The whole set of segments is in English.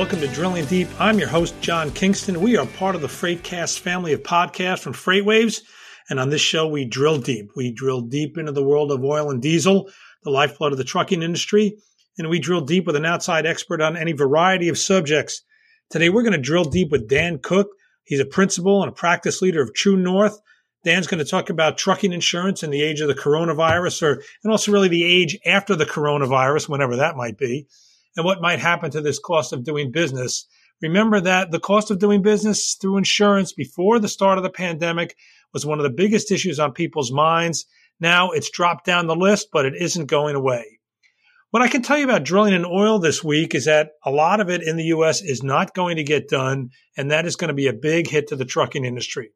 Welcome to Drilling Deep. I'm your host, John Kingston. We are part of the Freightcast family of podcasts from FreightWaves. And on this show, we drill deep. We drill deep into the world of oil and diesel, the lifeblood of the trucking industry. And we drill deep with an outside expert on any variety of subjects. Today, we're going to drill deep with Dan Cook. He's a principal and a practice leader of True North. Dan's going to talk about trucking insurance in the age of the coronavirus, or and also really the age after the coronavirus, whenever that might be and what might happen to this cost of doing business. Remember that the cost of doing business through insurance before the start of the pandemic was one of the biggest issues on people's minds. Now it's dropped down the list, but it isn't going away. What I can tell you about drilling in oil this week is that a lot of it in the U.S. is not going to get done, and that is going to be a big hit to the trucking industry.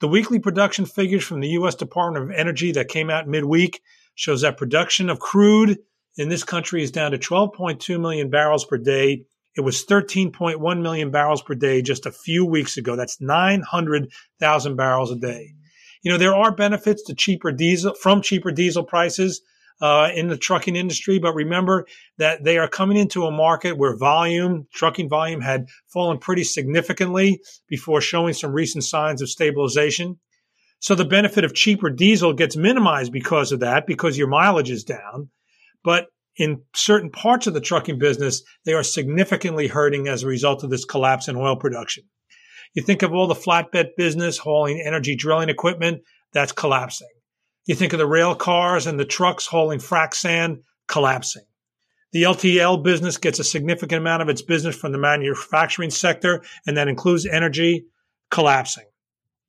The weekly production figures from the U.S. Department of Energy that came out midweek shows that production of crude in this country is down to 12.2 million barrels per day. It was 13.1 million barrels per day just a few weeks ago. That's 900,000 barrels a day. You know, there are benefits to cheaper diesel from cheaper diesel prices uh, in the trucking industry, but remember that they are coming into a market where volume, trucking volume had fallen pretty significantly before showing some recent signs of stabilization. So the benefit of cheaper diesel gets minimized because of that, because your mileage is down. But in certain parts of the trucking business, they are significantly hurting as a result of this collapse in oil production. You think of all the flatbed business hauling energy drilling equipment, that's collapsing. You think of the rail cars and the trucks hauling frac sand, collapsing. The LTL business gets a significant amount of its business from the manufacturing sector, and that includes energy, collapsing.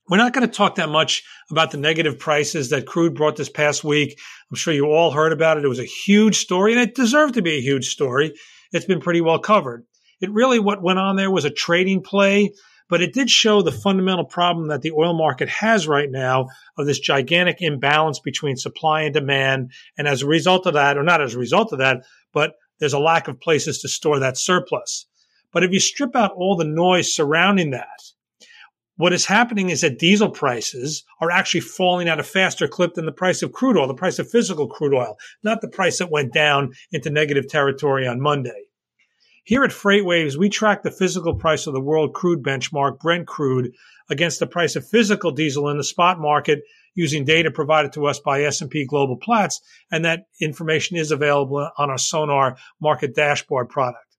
We're not going to talk that much about the negative prices that crude brought this past week. I'm sure you all heard about it. It was a huge story and it deserved to be a huge story. It's been pretty well covered. It really, what went on there was a trading play, but it did show the fundamental problem that the oil market has right now of this gigantic imbalance between supply and demand. And as a result of that, or not as a result of that, but there's a lack of places to store that surplus. But if you strip out all the noise surrounding that, what is happening is that diesel prices are actually falling at a faster clip than the price of crude oil, the price of physical crude oil, not the price that went down into negative territory on Monday. Here at FreightWaves, we track the physical price of the world crude benchmark, Brent crude, against the price of physical diesel in the spot market using data provided to us by S&P Global Platts, and that information is available on our Sonar market dashboard product.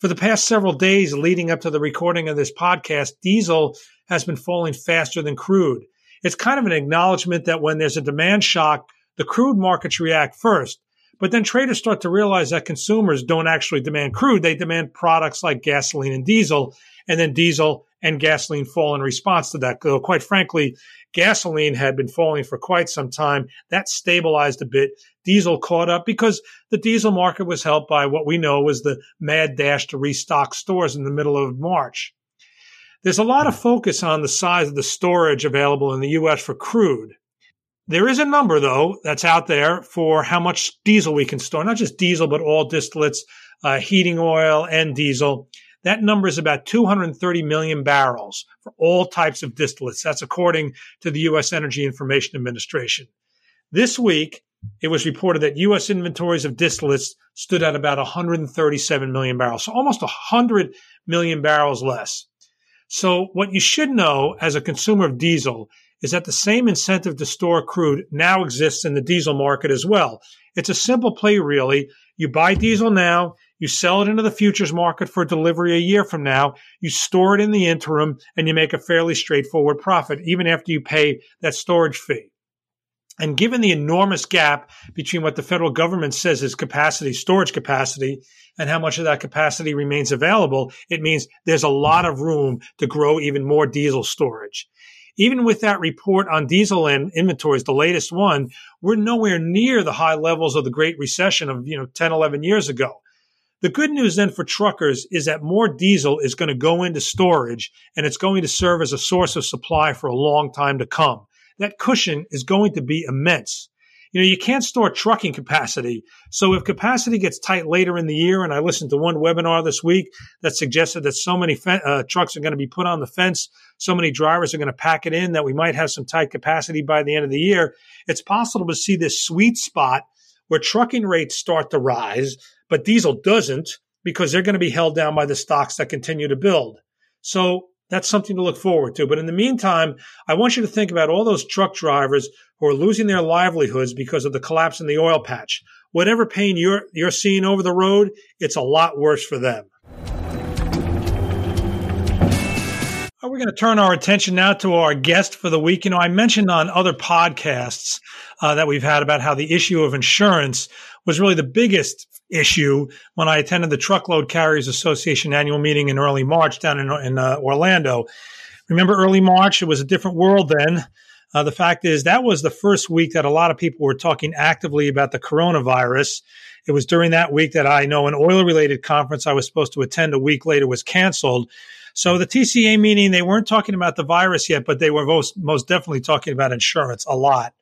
For the past several days leading up to the recording of this podcast, diesel has been falling faster than crude. It's kind of an acknowledgement that when there's a demand shock, the crude markets react first. But then traders start to realize that consumers don't actually demand crude. They demand products like gasoline and diesel. And then diesel and gasoline fall in response to that. Though, quite frankly, gasoline had been falling for quite some time. That stabilized a bit. Diesel caught up because the diesel market was helped by what we know was the mad dash to restock stores in the middle of March. There's a lot of focus on the size of the storage available in the U.S. for crude. There is a number, though, that's out there for how much diesel we can store, not just diesel, but all distillates, uh, heating oil, and diesel. That number is about 230 million barrels for all types of distillates. That's according to the U.S. Energy Information Administration. This week, it was reported that U.S. inventories of distillates stood at about 137 million barrels, so almost 100 million barrels less. So what you should know as a consumer of diesel is that the same incentive to store crude now exists in the diesel market as well. It's a simple play, really. You buy diesel now, you sell it into the futures market for delivery a year from now, you store it in the interim, and you make a fairly straightforward profit, even after you pay that storage fee. And given the enormous gap between what the federal government says is capacity, storage capacity, and how much of that capacity remains available, it means there's a lot of room to grow even more diesel storage. Even with that report on diesel and inventories, the latest one, we're nowhere near the high levels of the Great Recession of, you know, 10, 11 years ago. The good news then for truckers is that more diesel is going to go into storage and it's going to serve as a source of supply for a long time to come that cushion is going to be immense. You know, you can't store trucking capacity. So if capacity gets tight later in the year, and I listened to one webinar this week that suggested that so many fe- uh, trucks are going to be put on the fence, so many drivers are going to pack it in that we might have some tight capacity by the end of the year. It's possible to see this sweet spot where trucking rates start to rise, but diesel doesn't because they're going to be held down by the stocks that continue to build. So that's something to look forward to. But in the meantime, I want you to think about all those truck drivers who are losing their livelihoods because of the collapse in the oil patch. Whatever pain you're, you're seeing over the road, it's a lot worse for them. We're going to turn our attention now to our guest for the week. You know, I mentioned on other podcasts uh, that we've had about how the issue of insurance was really the biggest issue when I attended the Truckload Carriers Association annual meeting in early March down in, in uh, Orlando. Remember early March? It was a different world then. Uh, the fact is, that was the first week that a lot of people were talking actively about the coronavirus. It was during that week that I know an oil related conference I was supposed to attend a week later was canceled. So the TCA meeting, they weren't talking about the virus yet, but they were most, most definitely talking about insurance a lot.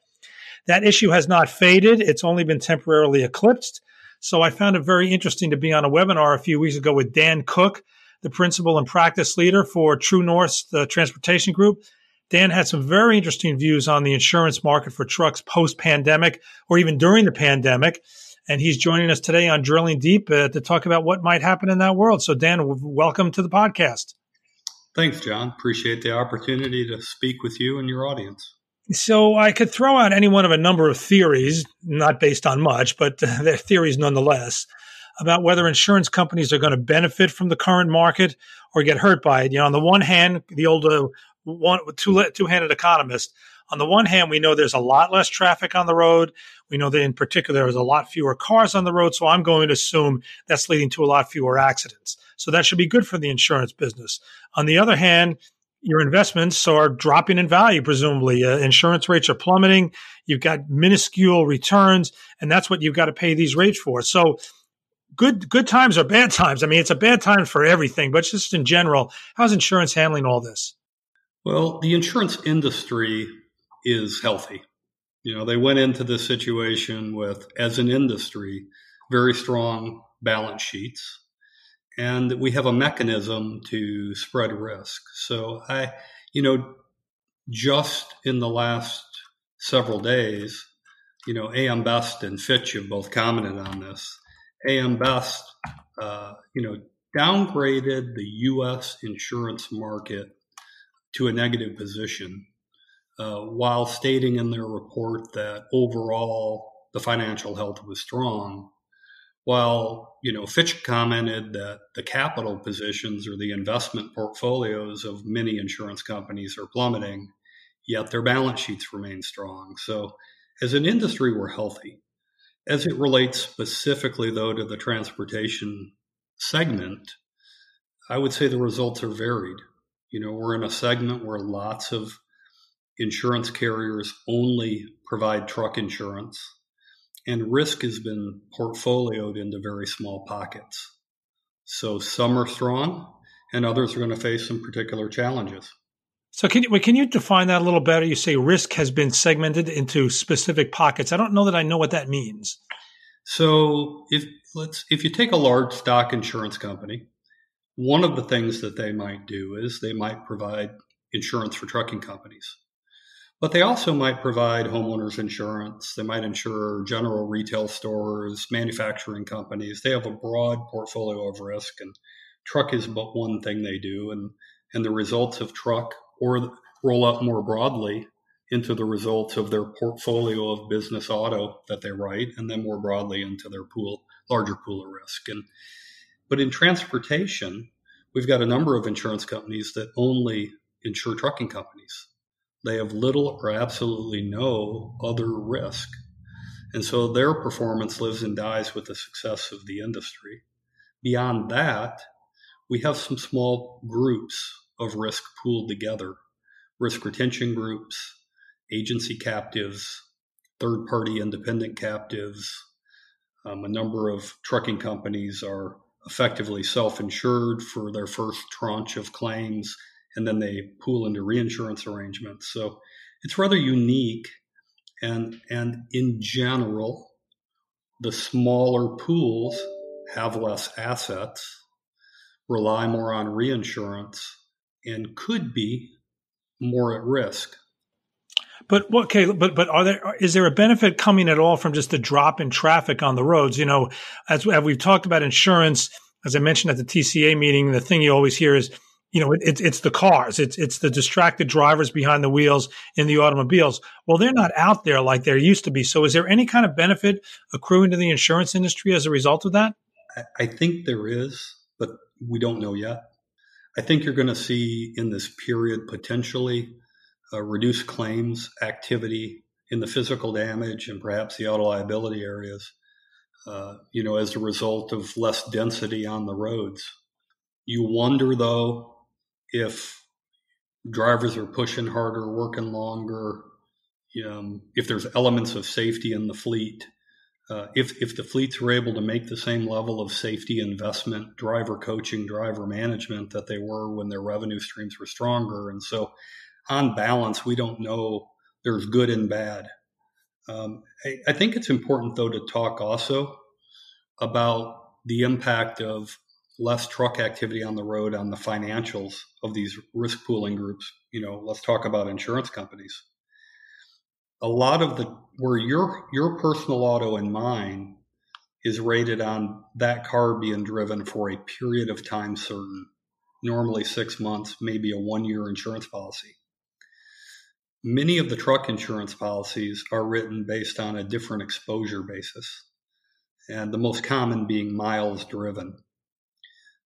That issue has not faded. It's only been temporarily eclipsed. So I found it very interesting to be on a webinar a few weeks ago with Dan Cook, the principal and practice leader for True North, the transportation group. Dan had some very interesting views on the insurance market for trucks post pandemic or even during the pandemic. And he's joining us today on Drilling Deep uh, to talk about what might happen in that world. So, Dan, welcome to the podcast. Thanks, John. Appreciate the opportunity to speak with you and your audience. So I could throw out any one of a number of theories, not based on much, but they're theories nonetheless, about whether insurance companies are going to benefit from the current market or get hurt by it. You know, on the one hand, the old uh, one two two-handed economist. On the one hand, we know there's a lot less traffic on the road. We know that in particular there's a lot fewer cars on the road. So I'm going to assume that's leading to a lot fewer accidents. So that should be good for the insurance business. On the other hand, your investments are dropping in value, presumably. Uh, insurance rates are plummeting. You've got minuscule returns, and that's what you've got to pay these rates for. So, good good times or bad times. I mean, it's a bad time for everything, but just in general, how's insurance handling all this? Well, the insurance industry is healthy. You know, they went into this situation with, as an industry, very strong balance sheets and we have a mechanism to spread risk. So I, you know, just in the last several days, you know, AM Best and Fitch have both commented on this. AM Best, uh, you know, downgraded the U.S. insurance market to a negative position, uh, while stating in their report that overall the financial health was strong. While, you know, Fitch commented that the capital positions or the investment portfolios of many insurance companies are plummeting, yet their balance sheets remain strong. So, as an industry, we're healthy. As it relates specifically, though, to the transportation segment, I would say the results are varied. You know, we're in a segment where lots of insurance carriers only provide truck insurance and risk has been portfolioed into very small pockets. So some are strong, and others are going to face some particular challenges. So can you can you define that a little better? You say risk has been segmented into specific pockets. I don't know that I know what that means. So if let's if you take a large stock insurance company, one of the things that they might do is they might provide insurance for trucking companies. But they also might provide homeowners insurance. They might insure general retail stores, manufacturing companies. They have a broad portfolio of risk, and truck is but one thing they do. And, and the results of truck or roll up more broadly into the results of their portfolio of business auto that they write, and then more broadly into their pool, larger pool of risk. And but in transportation, we've got a number of insurance companies that only insure trucking companies. They have little or absolutely no other risk. And so their performance lives and dies with the success of the industry. Beyond that, we have some small groups of risk pooled together risk retention groups, agency captives, third party independent captives. Um, a number of trucking companies are effectively self insured for their first tranche of claims and then they pool into reinsurance arrangements. So it's rather unique. And, and in general, the smaller pools have less assets, rely more on reinsurance, and could be more at risk. But okay, but but are there is there a benefit coming at all from just a drop in traffic on the roads? You know, as, as we've talked about insurance, as I mentioned at the TCA meeting, the thing you always hear is, you know, it, it's the cars, it's it's the distracted drivers behind the wheels in the automobiles. Well, they're not out there like there used to be. So, is there any kind of benefit accruing to the insurance industry as a result of that? I think there is, but we don't know yet. I think you're going to see in this period potentially uh, reduced claims activity in the physical damage and perhaps the auto liability areas. Uh, you know, as a result of less density on the roads. You wonder though if drivers are pushing harder, working longer, um, if there's elements of safety in the fleet uh, if if the fleets were able to make the same level of safety investment, driver coaching, driver management that they were when their revenue streams were stronger, and so on balance, we don't know. There's good and bad. Um, I, I think it's important though to talk also about the impact of less truck activity on the road on the financials of these risk pooling groups. You know, let's talk about insurance companies a lot of the where your your personal auto and mine is rated on that car being driven for a period of time certain, normally six months, maybe a one year insurance policy. Many of the truck insurance policies are written based on a different exposure basis, and the most common being miles driven.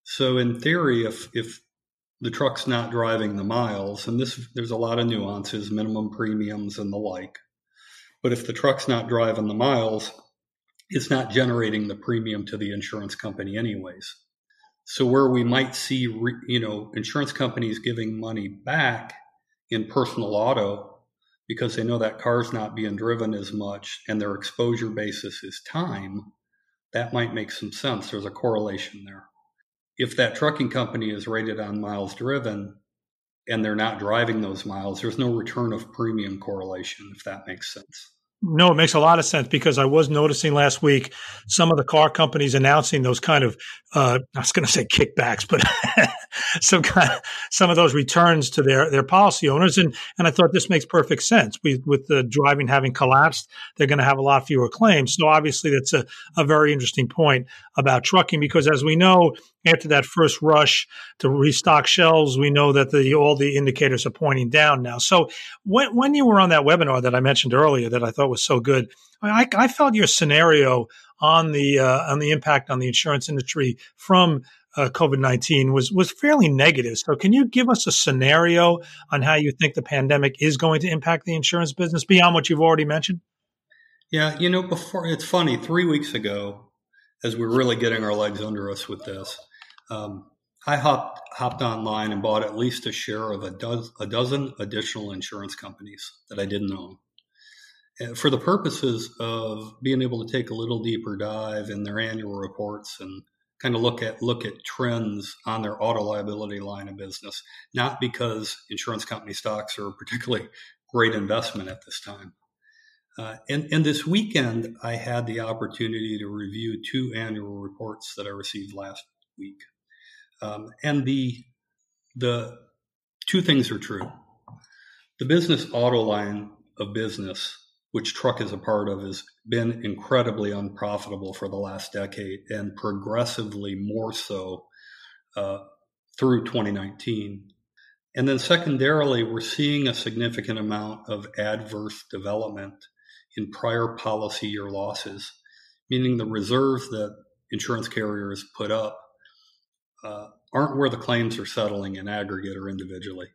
So, in theory, if, if the truck's not driving the miles, and this there's a lot of nuances, minimum premiums and the like, but if the truck's not driving the miles, it's not generating the premium to the insurance company anyways. So where we might see, you know, insurance companies giving money back in personal auto because they know that car's not being driven as much and their exposure basis is time, that might make some sense. There's a correlation there. If that trucking company is rated on miles driven and they're not driving those miles, there's no return of premium correlation, if that makes sense. No, it makes a lot of sense because I was noticing last week some of the car companies announcing those kind of uh, I was going to say kickbacks, but some kind of, some of those returns to their their policy owners, and and I thought this makes perfect sense. We, with the driving having collapsed, they're going to have a lot fewer claims. So obviously, that's a, a very interesting point about trucking because as we know, after that first rush to restock shelves, we know that the all the indicators are pointing down now. So when when you were on that webinar that I mentioned earlier, that I thought was so good, I, I felt your scenario on the uh, on the impact on the insurance industry from uh, COVID nineteen was was fairly negative. So, can you give us a scenario on how you think the pandemic is going to impact the insurance business beyond what you've already mentioned? Yeah, you know, before it's funny. Three weeks ago, as we are really getting our legs under us with this, um, I hopped hopped online and bought at least a share of a, do- a dozen additional insurance companies that I didn't own for the purposes of being able to take a little deeper dive in their annual reports and kind of look at look at trends on their auto liability line of business not because insurance company stocks are a particularly great investment at this time. Uh, and, and this weekend i had the opportunity to review two annual reports that i received last week. Um, and the the two things are true. The business auto line of business which truck is a part of, has been incredibly unprofitable for the last decade and progressively more so uh, through 2019. And then, secondarily, we're seeing a significant amount of adverse development in prior policy year losses, meaning the reserves that insurance carriers put up uh, aren't where the claims are settling in aggregate or individually.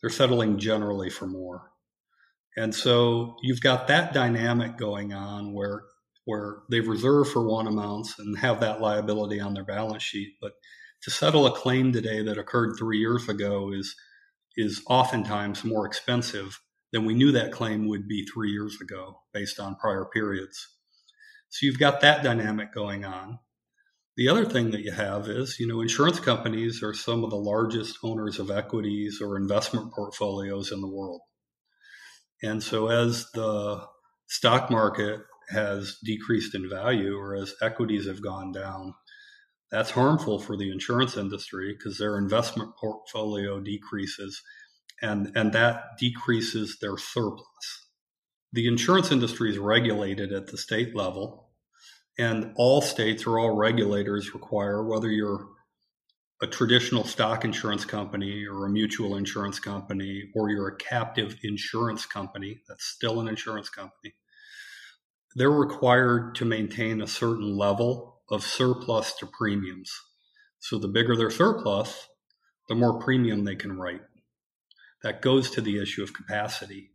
They're settling generally for more. And so you've got that dynamic going on where where they've reserved for one amounts and have that liability on their balance sheet. But to settle a claim today that occurred three years ago is is oftentimes more expensive than we knew that claim would be three years ago based on prior periods. So you've got that dynamic going on. The other thing that you have is, you know, insurance companies are some of the largest owners of equities or investment portfolios in the world. And so as the stock market has decreased in value or as equities have gone down, that's harmful for the insurance industry because their investment portfolio decreases and, and that decreases their surplus. The insurance industry is regulated at the state level. And all states or all regulators require, whether you're a traditional stock insurance company or a mutual insurance company, or you're a captive insurance company, that's still an insurance company, they're required to maintain a certain level of surplus to premiums. So the bigger their surplus, the more premium they can write. That goes to the issue of capacity.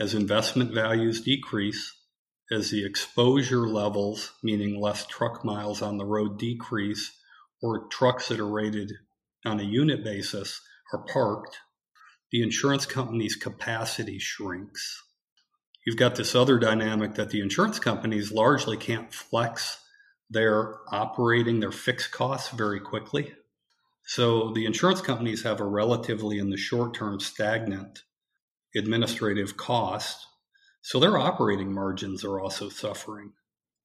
As investment values decrease, as the exposure levels, meaning less truck miles on the road, decrease, or trucks that are rated on a unit basis are parked, the insurance company's capacity shrinks. You've got this other dynamic that the insurance companies largely can't flex their operating their fixed costs very quickly. So the insurance companies have a relatively, in the short term, stagnant administrative cost. So their operating margins are also suffering,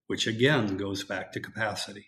which again goes back to capacity.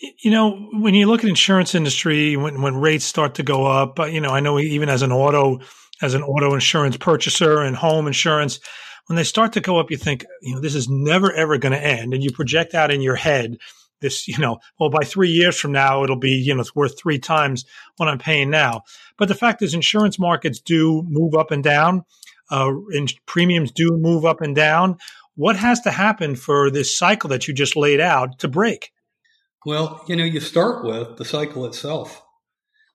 You know, when you look at insurance industry, when, when rates start to go up, you know, I know even as an auto, as an auto insurance purchaser and home insurance, when they start to go up, you think, you know, this is never ever going to end. And you project out in your head this, you know, well, by three years from now, it'll be, you know, it's worth three times what I'm paying now. But the fact is, insurance markets do move up and down. Uh, and premiums do move up and down. What has to happen for this cycle that you just laid out to break? Well, you know, you start with the cycle itself.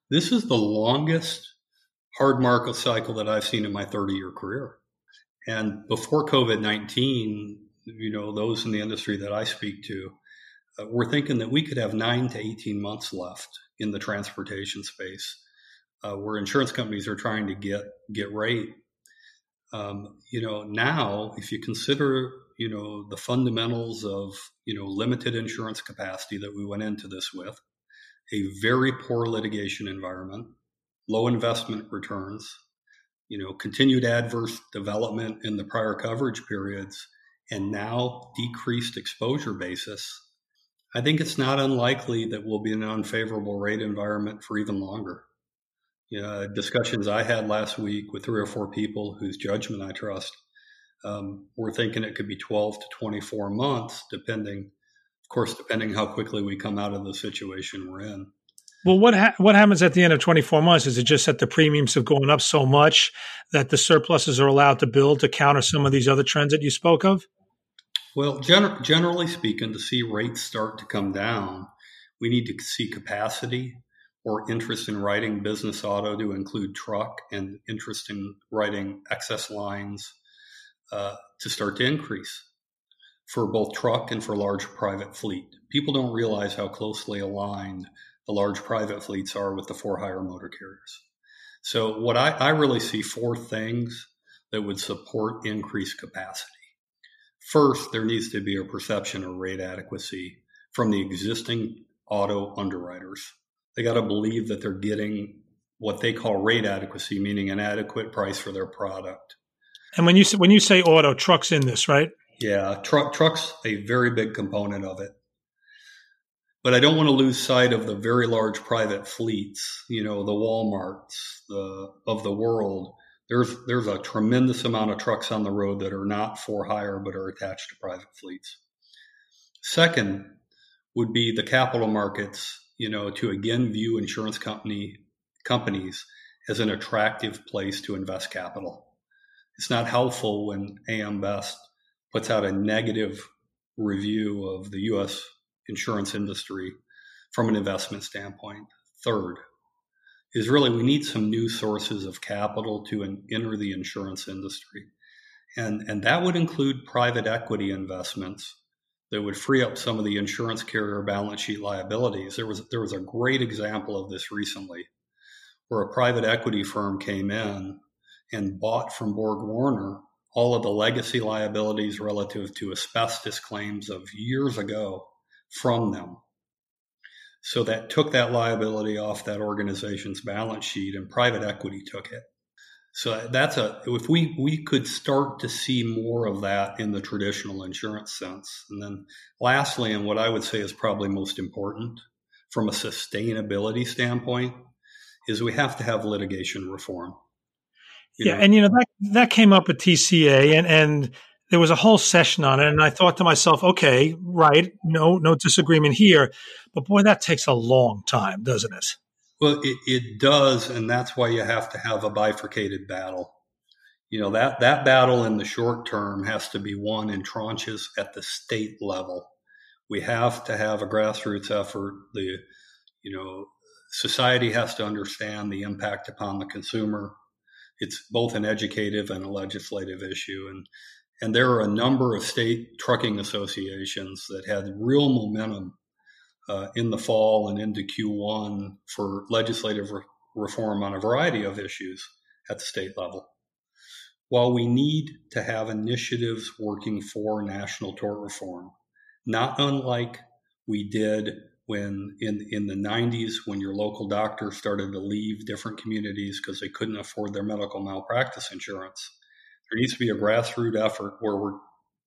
This is the longest hard market cycle that I've seen in my 30 year career. And before COVID 19, you know, those in the industry that I speak to, uh, we're thinking that we could have nine to 18 months left in the transportation space uh, where insurance companies are trying to get, get rate. Um, you know, now if you consider, you know, the fundamentals of, you know, limited insurance capacity that we went into this with, a very poor litigation environment, low investment returns, you know, continued adverse development in the prior coverage periods, and now decreased exposure basis, I think it's not unlikely that we'll be in an unfavorable rate environment for even longer. You know, discussions I had last week with three or four people whose judgment I trust, um, we're thinking it could be 12 to 24 months, depending, of course, depending how quickly we come out of the situation we're in. Well, what ha- what happens at the end of 24 months? Is it just that the premiums have gone up so much that the surpluses are allowed to build to counter some of these other trends that you spoke of? Well, gen- generally speaking, to see rates start to come down, we need to see capacity or interest in writing business auto to include truck and interest in writing excess lines uh, to start to increase for both truck and for large private fleet. People don't realize how closely aligned the large private fleets are with the for hire motor carriers. So, what I, I really see four things that would support increased capacity. First, there needs to be a perception of rate adequacy from the existing auto underwriters. They got to believe that they're getting what they call rate adequacy, meaning an adequate price for their product. And when you say, when you say auto, trucks in this, right? Yeah, truck trucks a very big component of it. But I don't want to lose sight of the very large private fleets, you know, the Walmarts the, of the world. There's, there's a tremendous amount of trucks on the road that are not for hire but are attached to private fleets. Second would be the capital markets, you know, to again view insurance company companies as an attractive place to invest capital. It's not helpful when AM Best puts out a negative review of the U.S insurance industry from an investment standpoint. Third is really we need some new sources of capital to enter the insurance industry. And, and that would include private equity investments that would free up some of the insurance carrier balance sheet liabilities. There was, there was a great example of this recently where a private equity firm came in and bought from Borg Warner all of the legacy liabilities relative to asbestos claims of years ago from them. So that took that liability off that organization's balance sheet and private equity took it. So that's a if we we could start to see more of that in the traditional insurance sense. And then lastly, and what I would say is probably most important from a sustainability standpoint, is we have to have litigation reform. Yeah, know? and you know that that came up at TCA and and there was a whole session on it, and I thought to myself, okay, right, no, no disagreement here, but boy, that takes a long time, doesn't it? Well, it, it does, and that's why you have to have a bifurcated battle. You know that that battle in the short term has to be won in tranches at the state level. We have to have a grassroots effort. The you know society has to understand the impact upon the consumer. It's both an educative and a legislative issue, and and there are a number of state trucking associations that had real momentum uh, in the fall and into Q1 for legislative re- reform on a variety of issues at the state level. While we need to have initiatives working for national tort reform, not unlike we did when in in the 90s when your local doctor started to leave different communities because they couldn't afford their medical malpractice insurance there needs to be a grassroots effort where we're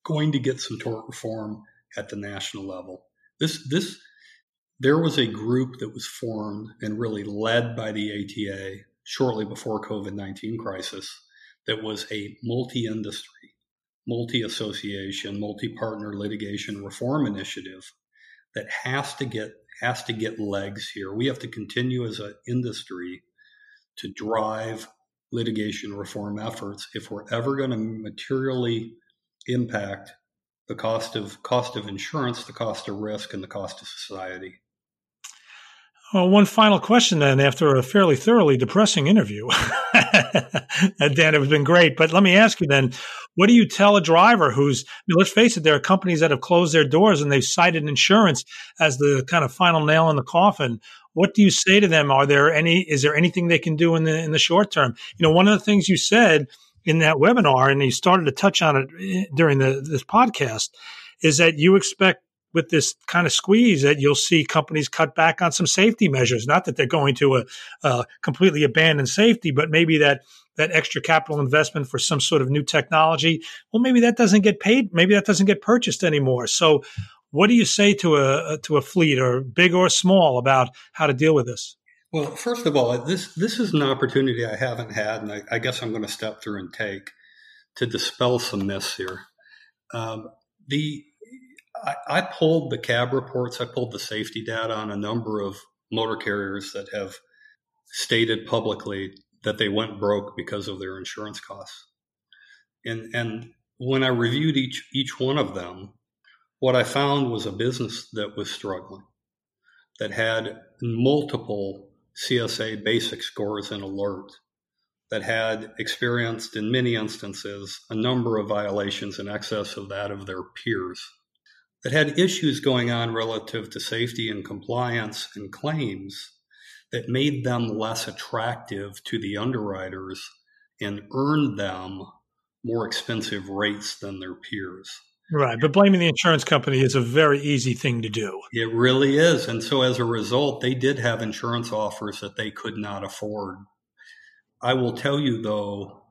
going to get some tort reform at the national level. This this there was a group that was formed and really led by the ATA shortly before COVID-19 crisis that was a multi-industry, multi-association, multi-partner litigation reform initiative that has to get has to get legs here. We have to continue as an industry to drive litigation reform efforts if we're ever going to materially impact the cost of cost of insurance, the cost of risk, and the cost of society. Well, one final question then, after a fairly thoroughly depressing interview. Dan, it has been great. But let me ask you then, what do you tell a driver who's, I mean, let's face it, there are companies that have closed their doors and they've cited insurance as the kind of final nail in the coffin. What do you say to them? Are there any, is there anything they can do in the, in the short term? You know, one of the things you said in that webinar, and you started to touch on it eh, during the, this podcast, is that you expect with this kind of squeeze that you'll see companies cut back on some safety measures. Not that they're going to uh, uh, completely abandon safety, but maybe that that extra capital investment for some sort of new technology. Well, maybe that doesn't get paid. Maybe that doesn't get purchased anymore. So, what do you say to a to a fleet, or big or small, about how to deal with this? Well, first of all, this this is an opportunity I haven't had, and I, I guess I'm going to step through and take to dispel some myths here. Um, the I, I pulled the cab reports, I pulled the safety data on a number of motor carriers that have stated publicly that they went broke because of their insurance costs. And and when I reviewed each each one of them, what I found was a business that was struggling, that had multiple CSA basic scores and alert, that had experienced in many instances a number of violations in excess of that of their peers that had issues going on relative to safety and compliance and claims that made them less attractive to the underwriters and earned them more expensive rates than their peers. Right. But blaming the insurance company is a very easy thing to do. It really is. And so as a result, they did have insurance offers that they could not afford. I will tell you, though,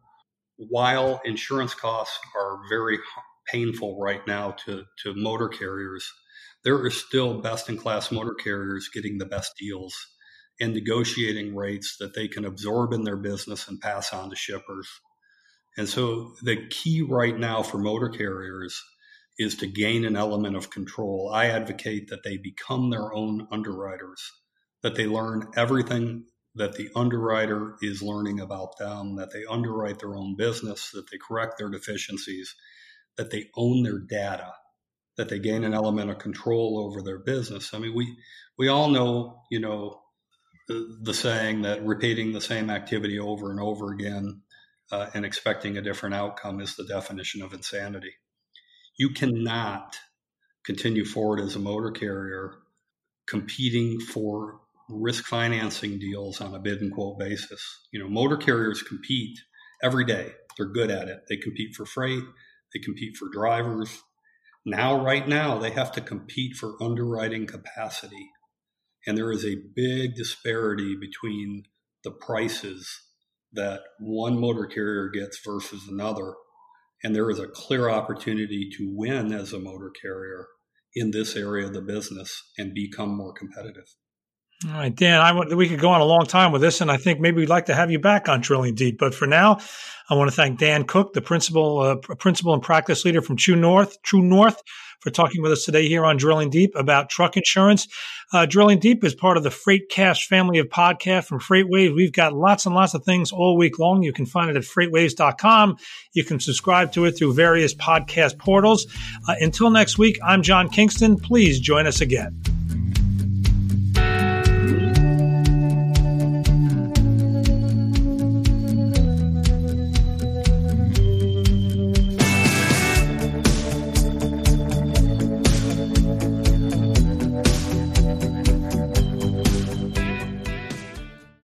while insurance costs are very painful right now to, to motor carriers. There are still best in class motor carriers getting the best deals and negotiating rates that they can absorb in their business and pass on to shippers. And so the key right now for motor carriers is to gain an element of control. I advocate that they become their own underwriters, that they learn everything that the underwriter is learning about them, that they underwrite their own business, that they correct their deficiencies, that they own their data, that they gain an element of control over their business. I mean, we we all know, you know, the, the saying that repeating the same activity over and over again uh, and expecting a different outcome is the definition of insanity. You cannot continue forward as a motor carrier competing for risk financing deals on a bid and quote basis. You know, motor carriers compete every day. They're good at it. They compete for freight. They compete for drivers. Now, right now, they have to compete for underwriting capacity. And there is a big disparity between the prices that one motor carrier gets versus another. And there is a clear opportunity to win as a motor carrier in this area of the business and become more competitive. All right, Dan, I want, we could go on a long time with this, and I think maybe we'd like to have you back on Drilling Deep. But for now, I want to thank Dan Cook, the principal, uh, principal and practice leader from True North, True North, for talking with us today here on Drilling Deep about truck insurance. Uh, Drilling Deep is part of the Freightcast family of podcasts from FreightWaves. We've got lots and lots of things all week long. You can find it at freightwaves.com. You can subscribe to it through various podcast portals. Uh, until next week, I'm John Kingston. Please join us again.